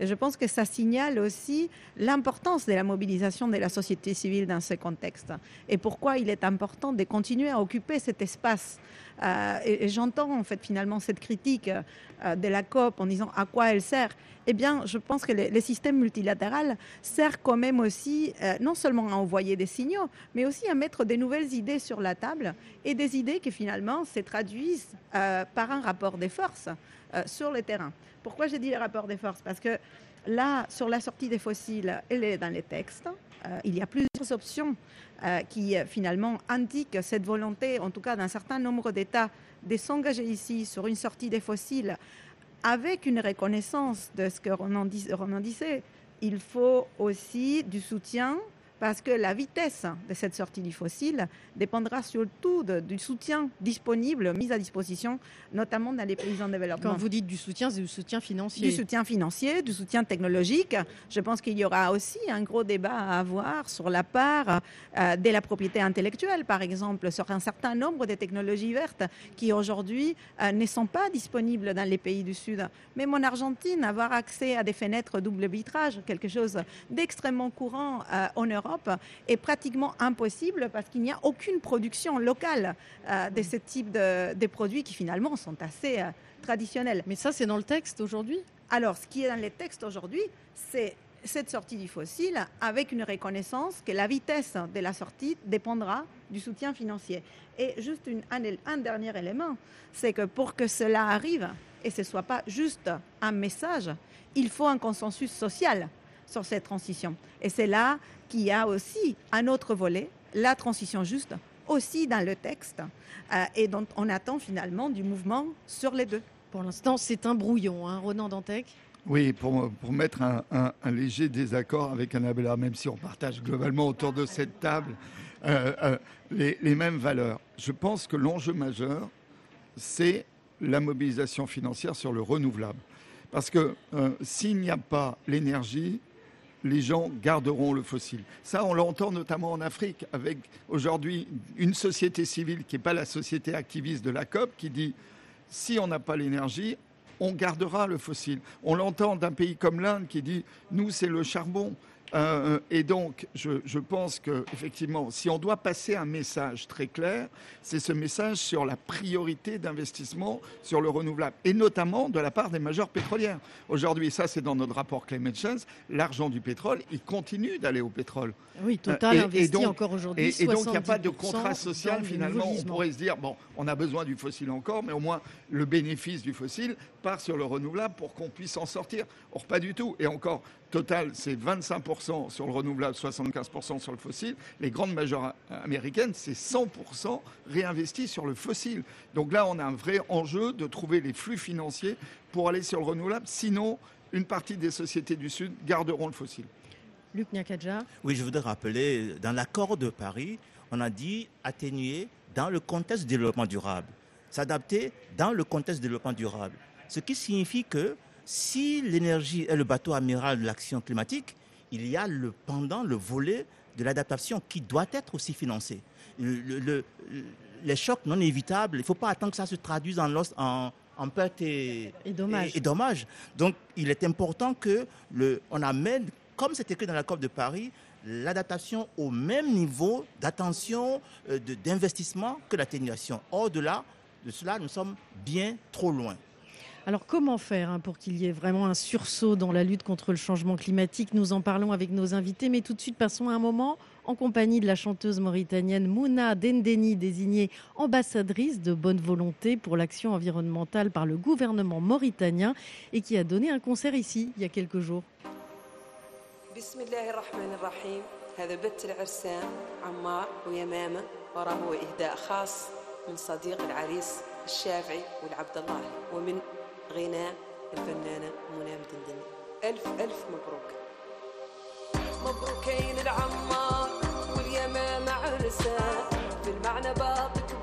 Speaker 11: Je pense que ça signale aussi l'importance de la mobilisation de la société civile dans ce contexte et pourquoi il est important de continuer à occuper cet espace. Euh, et, j'entends en fait finalement cette critique euh, de la COP en disant à quoi elle sert eh bien, je pense que le, système multilatéral sert quand même aussi euh, non seulement à envoyer des signaux, mais aussi à mettre des nouvelles idées sur la table et des idées qui finalement se traduisent par un rapport des forces sur le terrain. Pourquoi j'ai dit le rapport des forces? Parce que là, sur la sortie des fossiles, elle est dans les textes. Il y a plusieurs options qui finalement indiquent cette volonté, en tout cas d'un certain nombre d'États, de s'engager ici sur une sortie des fossiles avec une reconnaissance de ce que Ronan, disait, il faut aussi du soutien parce que la vitesse de cette sortie du fossile dépendra surtout du soutien disponible, mis à disposition, notamment dans les pays en développement.
Speaker 6: Quand vous dites du soutien, c'est du soutien financier
Speaker 11: Du soutien financier, du soutien technologique. Je pense qu'il y aura aussi un gros débat à avoir sur la part euh, de la propriété intellectuelle, par exemple, sur un certain nombre de technologies vertes qui aujourd'hui euh, ne sont pas disponibles dans les pays du Sud. Même en Argentine, avoir accès à des fenêtres double vitrage, quelque chose d'extrêmement courant euh, en Europe, est pratiquement impossible parce qu'il n'y a aucune production locale euh, de ce type de, produits qui finalement sont assez euh, traditionnels.
Speaker 6: Mais ça, c'est dans le texte aujourd'hui?
Speaker 11: Alors, ce qui est dans les textes aujourd'hui, c'est cette sortie du fossile avec une reconnaissance que la vitesse de la sortie dépendra du soutien financier. Et juste un, un, dernier élément, c'est que pour que cela arrive et ce ne soit pas juste un message, il faut un consensus social sur cette transition. Et c'est là qu'il y a aussi un autre volet, la transition juste, aussi dans le texte, euh, et dont on attend finalement du mouvement sur les deux.
Speaker 6: Pour l'instant, c'est un brouillon, hein, Ronan Dantec?
Speaker 9: Oui, pour, pour mettre un, léger désaccord avec Annabella, même si on partage globalement autour de cette table euh, euh, les, les, mêmes valeurs. Je pense que l'enjeu majeur, c'est la mobilisation financière sur le renouvelable. Parce que s'il n'y a pas l'énergie, les gens garderont le fossile. Ça, on l'entend notamment en Afrique, avec aujourd'hui une société civile qui n'est pas la société activiste de la COP, qui dit si on n'a pas l'énergie, on gardera le fossile. On l'entend d'un pays comme l'Inde qui dit nous, c'est le charbon. Euh, et donc, je, je pense que effectivement, si on doit passer un message très clair, c'est ce message sur la priorité d'investissement sur le renouvelable, et notamment de la part des majeures pétrolières. Aujourd'hui, ça c'est dans notre rapport Climate Change, l'argent du pétrole, il continue d'aller au pétrole.
Speaker 6: Oui, Total
Speaker 9: Euh,
Speaker 6: investit encore aujourd'hui
Speaker 9: Et, et donc, il n'y a pas de
Speaker 6: 70%
Speaker 9: contrat social
Speaker 6: le
Speaker 9: finalement. On pourrait se dire, bon, on a besoin du fossile encore, mais au moins le bénéfice du fossile part sur le renouvelable pour qu'on puisse en sortir. Or, pas du tout. Et encore, Total, c'est 25% sur le renouvelable, 75% sur le fossile. Les grandes majeures américaines, c'est 100% réinvesti sur le fossile. Donc là, on a un vrai enjeu de trouver les flux financiers pour aller sur le renouvelable. Sinon, une partie des sociétés du Sud garderont le fossile.
Speaker 6: Luc Nyakadja.
Speaker 7: Oui, je voudrais rappeler, dans l'accord de Paris, on a dit atténuer dans le contexte du développement durable, s'adapter dans le contexte du développement durable. Ce qui signifie que si l'énergie est le bateau amiral de l'action climatique, il y a le pendant, le volet de l'adaptation qui doit être aussi financé. Le- le- le- les chocs non évitables, il ne faut pas attendre que ça se traduise en, loss- en, en pertes et,
Speaker 6: Et dommages.
Speaker 7: et- et dommages. Donc, il est important que le, on amène, comme c'est écrit dans la COP de Paris, l'adaptation au même niveau d'attention, euh, d'investissement que l'atténuation. Au-delà de cela, nous sommes bien trop loin.
Speaker 6: Alors comment faire hein, pour qu'il y ait vraiment un sursaut dans la lutte contre le changement climatique? Nous en parlons avec nos invités, mais tout de suite passons à un moment en compagnie de la chanteuse mauritanienne Mouna Dendeni, désignée ambassadrice de bonne volonté pour l'action environnementale par le gouvernement mauritanien et qui a donné un concert ici il y a quelques jours.
Speaker 15: غناء الفنانة منى مدندن. ألف ألف مبروك. مبروكين العمار واليمامة عرسة. في المعنى
Speaker 6: باطك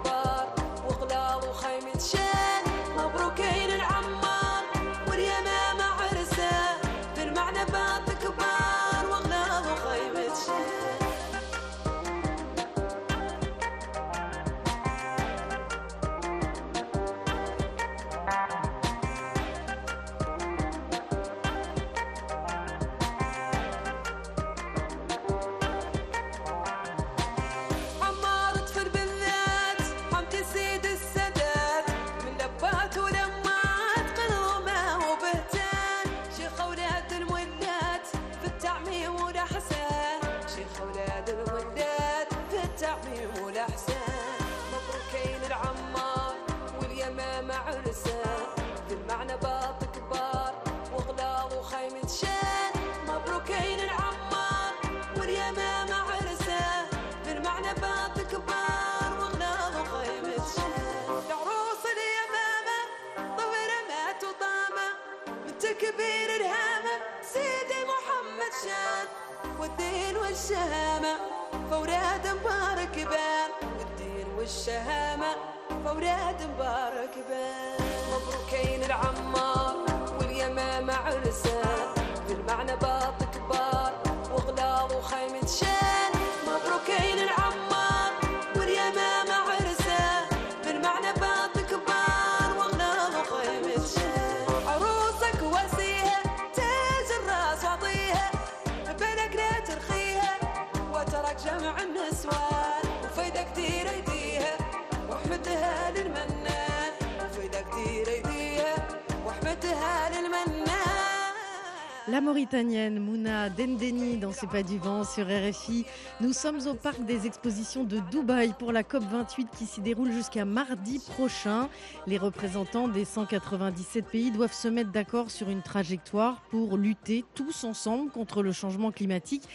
Speaker 6: Mouna Dendeni dans C'est pas du vent sur RFI. Nous sommes au parc des expositions de Dubaï pour la COP28 qui s'y déroule jusqu'à mardi prochain. Les représentants des 197 pays doivent se mettre d'accord sur une trajectoire pour lutter tous ensemble contre le changement climatique.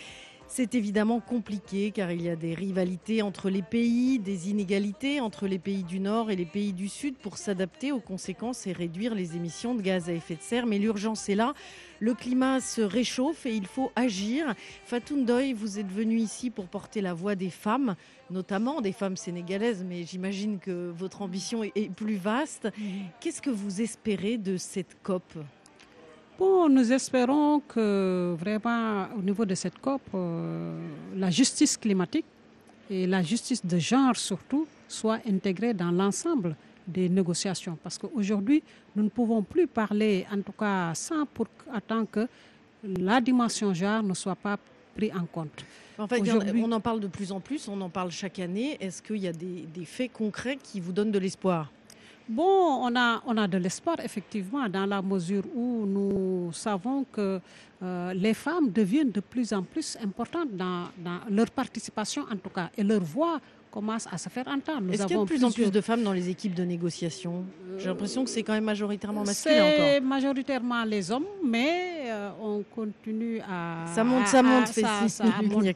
Speaker 6: C'est évidemment compliqué car il y a des rivalités entre les pays, des inégalités entre les pays du Nord et les pays du Sud pour s'adapter aux conséquences et réduire les émissions de gaz à effet de serre. Mais l'urgence est là. Le climat se réchauffe et il faut agir. Fatou Ndoye, vous êtes venu ici pour porter la voix des femmes, notamment des femmes sénégalaises, mais j'imagine que votre ambition est plus vaste. Qu'est-ce que vous espérez de cette COP?
Speaker 3: Bon, nous espérons que vraiment, au niveau de cette COP, euh, la justice climatique et la justice de genre surtout soient intégrées dans l'ensemble des négociations. Parce qu'aujourd'hui, nous ne pouvons plus parler, en tout cas sans pour autant que la dimension genre ne soit pas pris en compte.
Speaker 6: En fait, on en parle de plus en plus, on en parle chaque année. Est-ce qu'il y a des, des faits concrets qui vous donnent de l'espoir?
Speaker 3: Bon, on a, on a de l'espoir, effectivement, dans la mesure où nous savons que euh, les femmes deviennent de plus en plus importantes dans, dans, leur participation, en tout cas, et leur voix commence à se faire entendre.
Speaker 6: Est-ce qu'il y a de plus en plus de femmes dans les équipes de négociation J'ai l'impression que c'est quand même majoritairement masculin encore.
Speaker 3: C'est majoritairement les hommes, mais euh, on continue à...
Speaker 6: Ça monte, ça monte, fait
Speaker 3: ça,
Speaker 6: ça,
Speaker 3: a monté,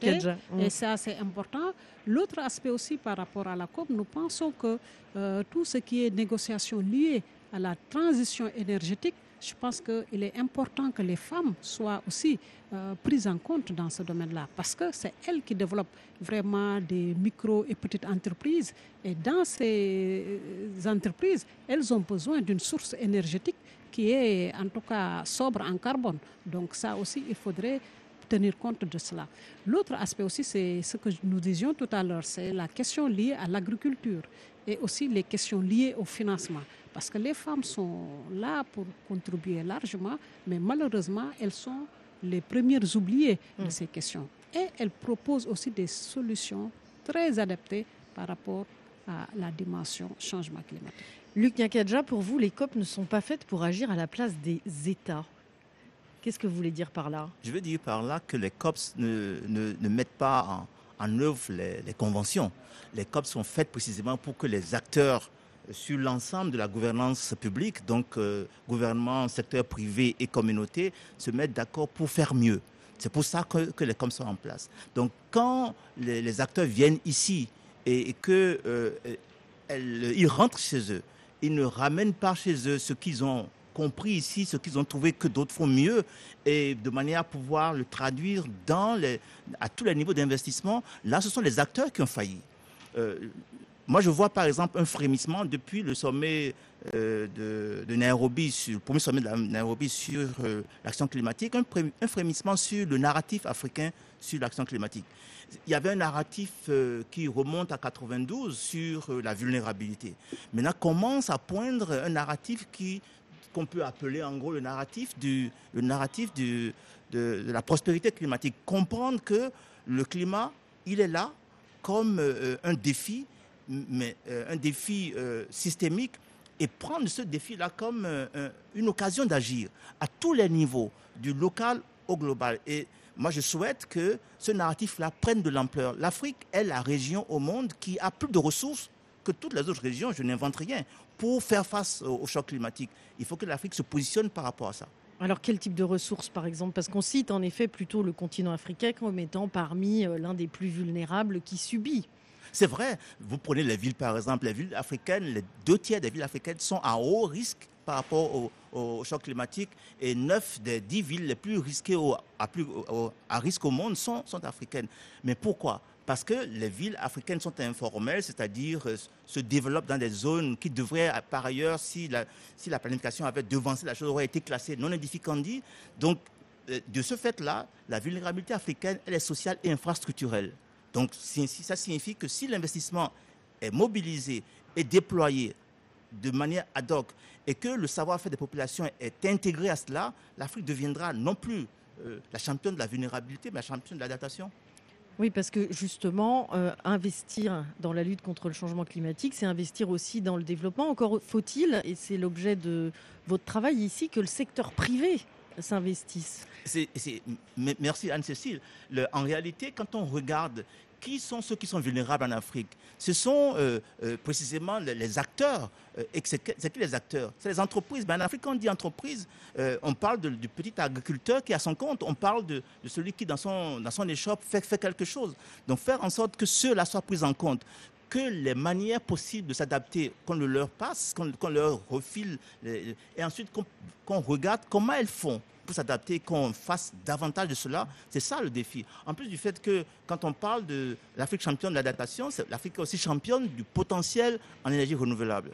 Speaker 3: Et ça, c'est important. L'autre aspect aussi par rapport à la COP, nous pensons que euh, tout ce qui est négociation liée à la transition énergétique, je pense qu'il est important que les femmes soient aussi euh, prises en compte dans ce domaine-là, parce que c'est elles qui développent vraiment des micro et petites entreprises. Et dans ces entreprises, elles ont besoin d'une source énergétique qui est en tout cas sobre en carbone. Donc ça aussi, il faudrait tenir compte de cela. L'autre aspect aussi, c'est ce que nous disions tout à l'heure, c'est la question liée à l'agriculture et aussi les questions liées au financement. Parce que les femmes sont là pour contribuer largement, mais malheureusement, elles sont les premières oubliées de ces questions. Et elles proposent aussi des solutions très adaptées par rapport à la dimension changement climatique.
Speaker 6: Luc Nyakadja, pour vous, les COP ne sont pas faites pour agir à la place des États. Qu'est-ce que vous voulez dire par là?
Speaker 7: Je veux dire par là que les COPs ne, ne, ne mettent pas en, en œuvre les, les, conventions. Les COPs sont faites précisément pour que les acteurs sur l'ensemble de la gouvernance publique, donc euh, gouvernement, secteur privé et communauté, se mettent d'accord pour faire mieux. C'est pour ça que, les COPs sont en place. Donc quand les, acteurs viennent ici et, et euh, rentrent chez eux, ils ne ramènent pas chez eux ce qu'ils ont compris ici ce qu'ils ont trouvé que d'autres font mieux et de manière à pouvoir le traduire à tous les niveaux d'investissement. Là, ce sont les acteurs qui ont failli. Euh, moi, je vois par exemple un frémissement depuis le sommet euh, de, Nairobi, sur, le premier sommet de Nairobi sur euh, l'action climatique, un, frémissement sur le narratif africain sur l'action climatique. Il y avait un narratif euh, qui remonte à 92 sur la vulnérabilité. Maintenant, commence à poindre un narratif qui qu'on peut appeler en gros le narratif, du, le narratif de, de, la prospérité climatique? Comprendre que le climat, il est là comme un défi, mais euh, un défi euh, systémique, et prendre ce défi-là comme une occasion d'agir à tous les niveaux, du local au global. Et moi, je souhaite que ce narratif-là prenne de l'ampleur. L'Afrique est la région au monde qui a plus de ressources que toutes les autres régions, je n'invente rien, pour faire face au, au choc climatique. Il faut que l'Afrique se positionne par rapport à ça.
Speaker 6: Alors quel type de ressources par exemple? Parce qu'on cite en effet plutôt le continent africain comme étant parmi euh, l'un des plus vulnérables qui subit.
Speaker 7: C'est vrai, vous prenez les villes par exemple, les villes africaines, les deux tiers des villes africaines sont à haut risque par rapport au, choc climatique et neuf des dix villes les plus risquées au, à, plus, à risque au monde sont, sont africaines. Mais pourquoi? Parce que les villes africaines sont informelles, c'est-à-dire euh, se développent dans des zones qui devraient, par ailleurs, si la, si la planification avait devancé la chose, aurait été classée non édificandi. Donc, euh, de ce fait-là, la vulnérabilité africaine, elle est sociale et infrastructurelle. Donc, ça signifie que si l'investissement est mobilisé et déployé de manière ad hoc et que le savoir-faire des populations est intégré à cela, l'Afrique deviendra non plus euh, la championne de la vulnérabilité, mais la championne de l'adaptation.
Speaker 6: Oui, parce que justement, euh, investir dans la lutte contre le changement climatique, c'est investir aussi dans le développement. Encore faut-il, et c'est l'objet de votre travail ici, que le secteur privé s'investisse.
Speaker 7: Merci Anne-Cécile. En réalité, quand on regarde qui sont ceux qui sont vulnérables en Afrique? Ce sont euh, euh, précisément les, acteurs. Euh, c'est qui les acteurs? C'est les entreprises. Ben, en Afrique, quand on dit entreprise, on parle du petit agriculteur qui a son compte. On parle de, celui qui, dans son, dans son échoppe, fait, fait quelque chose. Donc, faire en sorte que ceux-là soient pris en compte que les manières possibles de s'adapter, qu'on le leur passe, qu'on qu leur refile, et ensuite qu'on qu regarde comment elles font pour s'adapter, qu'on fasse davantage de cela, c'est ça le défi. En plus du fait que quand on parle de l'Afrique championne de l'adaptation, l'Afrique aussi championne du potentiel en énergie renouvelable.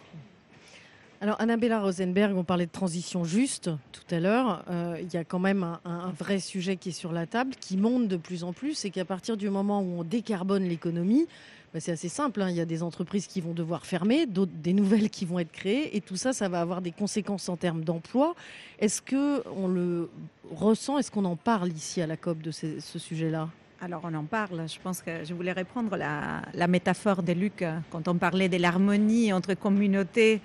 Speaker 6: Alors, Annabella Rosenberg, on parlait de transition juste tout à l'heure. Euh, il y a quand même un, un, vrai sujet qui est sur la table, qui monte de plus en plus, c'est qu'à partir du moment où on décarbone l'économie, bah, c'est assez simple. hein. Il y a des entreprises qui vont devoir fermer, des nouvelles qui vont être créées, et tout ça, ça va avoir des conséquences en termes d'emploi. Est-ce que on le ressent Est-ce qu'on en parle ici à la COP de ce, sujet-là?
Speaker 11: Alors on en parle. Je pense que je voulais reprendre la, la métaphore de Luc euh, quand on parlait de l'harmonie entre communauté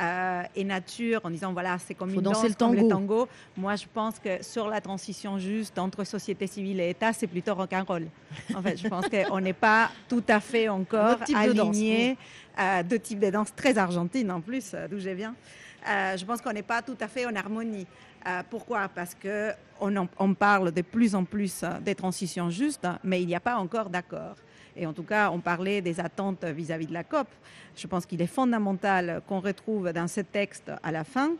Speaker 11: euh, et nature, en disant voilà c'est comme
Speaker 6: Faut
Speaker 11: une danse,
Speaker 6: le
Speaker 11: comme
Speaker 6: tango.
Speaker 11: tango. Moi je pense que sur la transition juste entre société civile et État, c'est plutôt rock'n'roll. En fait, je pense qu'on n'est pas tout à fait encore aligné. euh, deux types de danse très argentines en plus, euh, d'où je viens. Euh, je pense qu'on n'est pas tout à fait en harmonie. Euh, pourquoi? Parce que on, en- on parle de plus en plus des transitions justes, mais il n'y a pas encore d'accord. Et en tout cas, on parlait des attentes vis-à-vis de la COP. Je pense qu'il est fondamental qu'on retrouve dans ce texte à la fin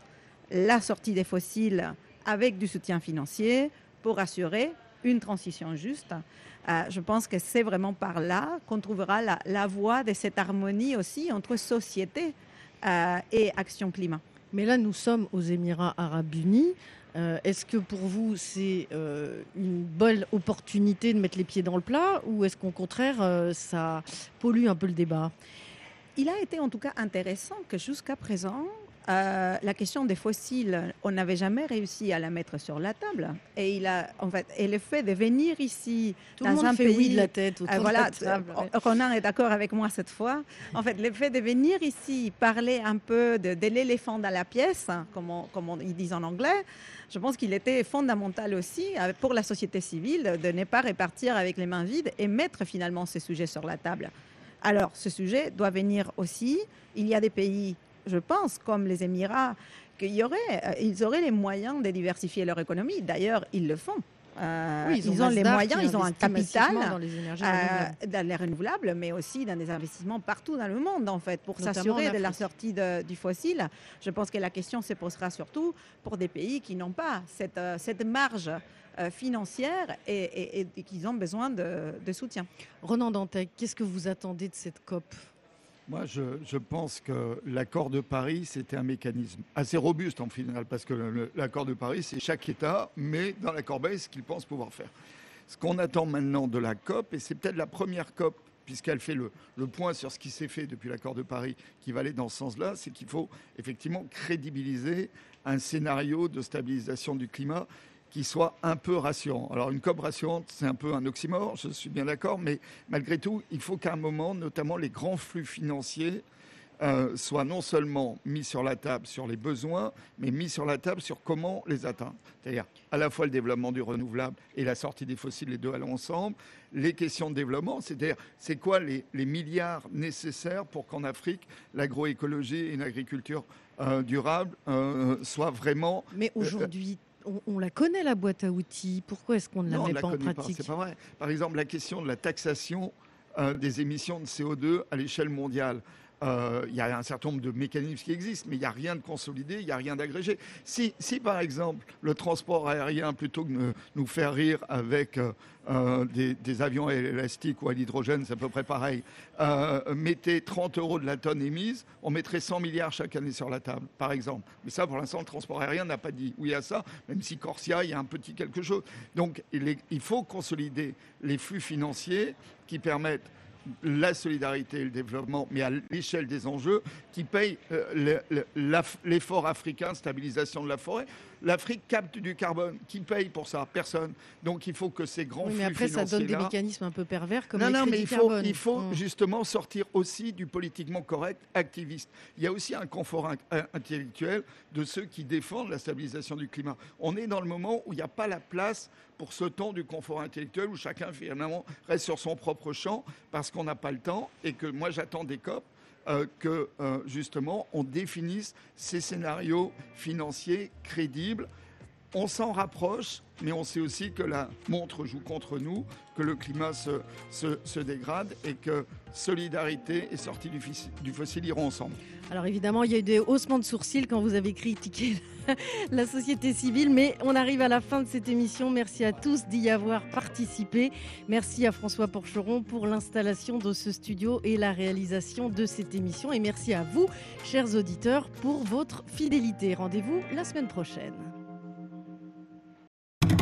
Speaker 11: la sortie des fossiles avec du soutien financier pour assurer une transition juste. Euh, je pense que c'est vraiment par là qu'on trouvera la, la voie de cette harmonie aussi entre société euh, et action climat.
Speaker 6: Mais là, nous sommes aux Émirats arabes unis. Euh, Est-ce que pour vous, c'est euh, une bonne opportunité de mettre les pieds dans le plat ou est-ce qu'au contraire, euh, ça pollue un peu le débat?
Speaker 11: Il a été en tout cas intéressant que jusqu'à présent, la question des fossiles, on n'avait jamais réussi à la mettre sur la table. Et, il a, en fait, et le fait de venir ici,
Speaker 6: Tout le
Speaker 11: dans
Speaker 6: monde
Speaker 11: un
Speaker 6: fait
Speaker 11: pays,
Speaker 6: oui de la tête
Speaker 11: euh,
Speaker 6: de
Speaker 11: voilà,
Speaker 6: la table, ouais.
Speaker 11: Ronan est d'accord avec moi cette fois. En fait, le fait de venir ici parler un peu de, de l'éléphant dans la pièce, comme, on- comme on- ils disent en anglais, je pense qu'il était fondamental aussi euh, pour la société civile de ne pas répartir avec les mains vides et mettre finalement ces sujets sur la table. Alors, ce sujet doit venir aussi. Il y a des pays, je pense, comme les Émirats, qu'il y aurait, euh, auraient les moyens de diversifier leur économie. D'ailleurs, ils le font. Euh,
Speaker 6: Oui, ils ont
Speaker 11: les moyens, ils ont un capital
Speaker 6: dans les énergies
Speaker 11: euh,
Speaker 6: renouvelables.
Speaker 11: dans les renouvelables, mais aussi dans des investissements partout dans le monde, en fait, pour s'assurer de la sortie de- du fossile. Je pense que la question se posera surtout pour des pays qui n'ont pas cette, euh, cette marge financière et, et- ont besoin de, de soutien.
Speaker 6: Ronan Dantec, qu'est-ce que vous attendez de cette COP?
Speaker 9: Moi, je, pense que l'accord de Paris, c'était un mécanisme assez robuste en final, parce que l'accord de Paris, c'est chaque État met dans la corbeille ce qu'il pense pouvoir faire. Ce qu'on attend maintenant de la COP, et c'est peut-être la première COP, puisqu'elle fait le, le point sur ce qui s'est fait depuis l'accord de Paris, qui va aller dans ce sens-là, c'est qu'il faut effectivement crédibiliser un scénario de stabilisation du climat qui soit un peu rassurant. Alors une COP rassurante, c'est un peu un oxymore, je suis bien d'accord, mais malgré tout, il faut qu'à un moment, notamment les grands flux financiers, euh, soient non seulement mis sur la table sur les besoins, mais mis sur la table sur comment les atteindre. C'est-à-dire à la fois le développement du renouvelable et la sortie des fossiles, les deux allons ensemble. Les questions de développement, c'est-à-dire c'est quoi les, les milliards nécessaires pour qu'en Afrique, l'agroécologie et une agriculture euh, durable euh, soient vraiment...
Speaker 6: Mais aujourd'hui, on, on la connaît la boîte à outils. Pourquoi est-ce qu'on ne la
Speaker 9: non, on
Speaker 6: met
Speaker 9: la
Speaker 6: pas en
Speaker 9: connaît
Speaker 6: pratique
Speaker 9: C'est pas vrai. Par exemple, la question de la taxation euh, des émissions de CO2 à l'échelle mondiale. Euh, Il y a un certain nombre de mécanismes qui existent, mais il n'y a rien de consolidé, il n'y a rien d'agrégé. Si, si, par exemple, le transport aérien, plutôt que de nous faire rire avec euh, euh, des, des avions à élastique ou à l'hydrogène, c'est à peu près pareil, euh, mettait 30 euros de la tonne émise, on mettrait 100 milliards chaque année sur la table, par exemple. Mais ça, pour l'instant, le transport aérien n'a pas dit oui à ça, même si Corsia, il y a un petit quelque chose. Donc, il faut consolider les flux financiers qui permettent la solidarité et le développement, mais à l'échelle des enjeux, qui payent euh, l'effort africain de stabilisation de la forêt. L'Afrique capte du carbone. Qui paye pour ça? Personne. Donc il faut que ces grands
Speaker 6: Oui,
Speaker 9: flux
Speaker 6: mais après, ça donne des mécanismes un peu pervers comme
Speaker 9: non, non, mais il faut,
Speaker 6: carbone.
Speaker 9: il faut
Speaker 6: Mm.
Speaker 9: justement sortir aussi du politiquement correct activiste. Il y a aussi un confort in- in- intellectuel de ceux qui défendent la stabilisation du climat. On est dans le moment où il n'y a pas la place pour ce temps du confort intellectuel où chacun finalement reste sur son propre champ parce qu'on n'a pas le temps et que moi j'attends des COP euh, que euh, justement on définisse ces scénarios financiers crédibles. On s'en rapproche, mais on sait aussi que la montre joue contre nous, que le climat se, dégrade et que solidarité et sortie du, du fossile iront ensemble.
Speaker 6: Alors évidemment, il y a eu des haussements de sourcils quand vous avez critiqué la société civile, mais on arrive à la fin de cette émission. Merci à tous d'y avoir participé. Merci à François Porcheron pour l'installation de ce studio et la réalisation de cette émission. Et merci à vous, chers auditeurs, pour votre fidélité. Rendez-vous la semaine prochaine.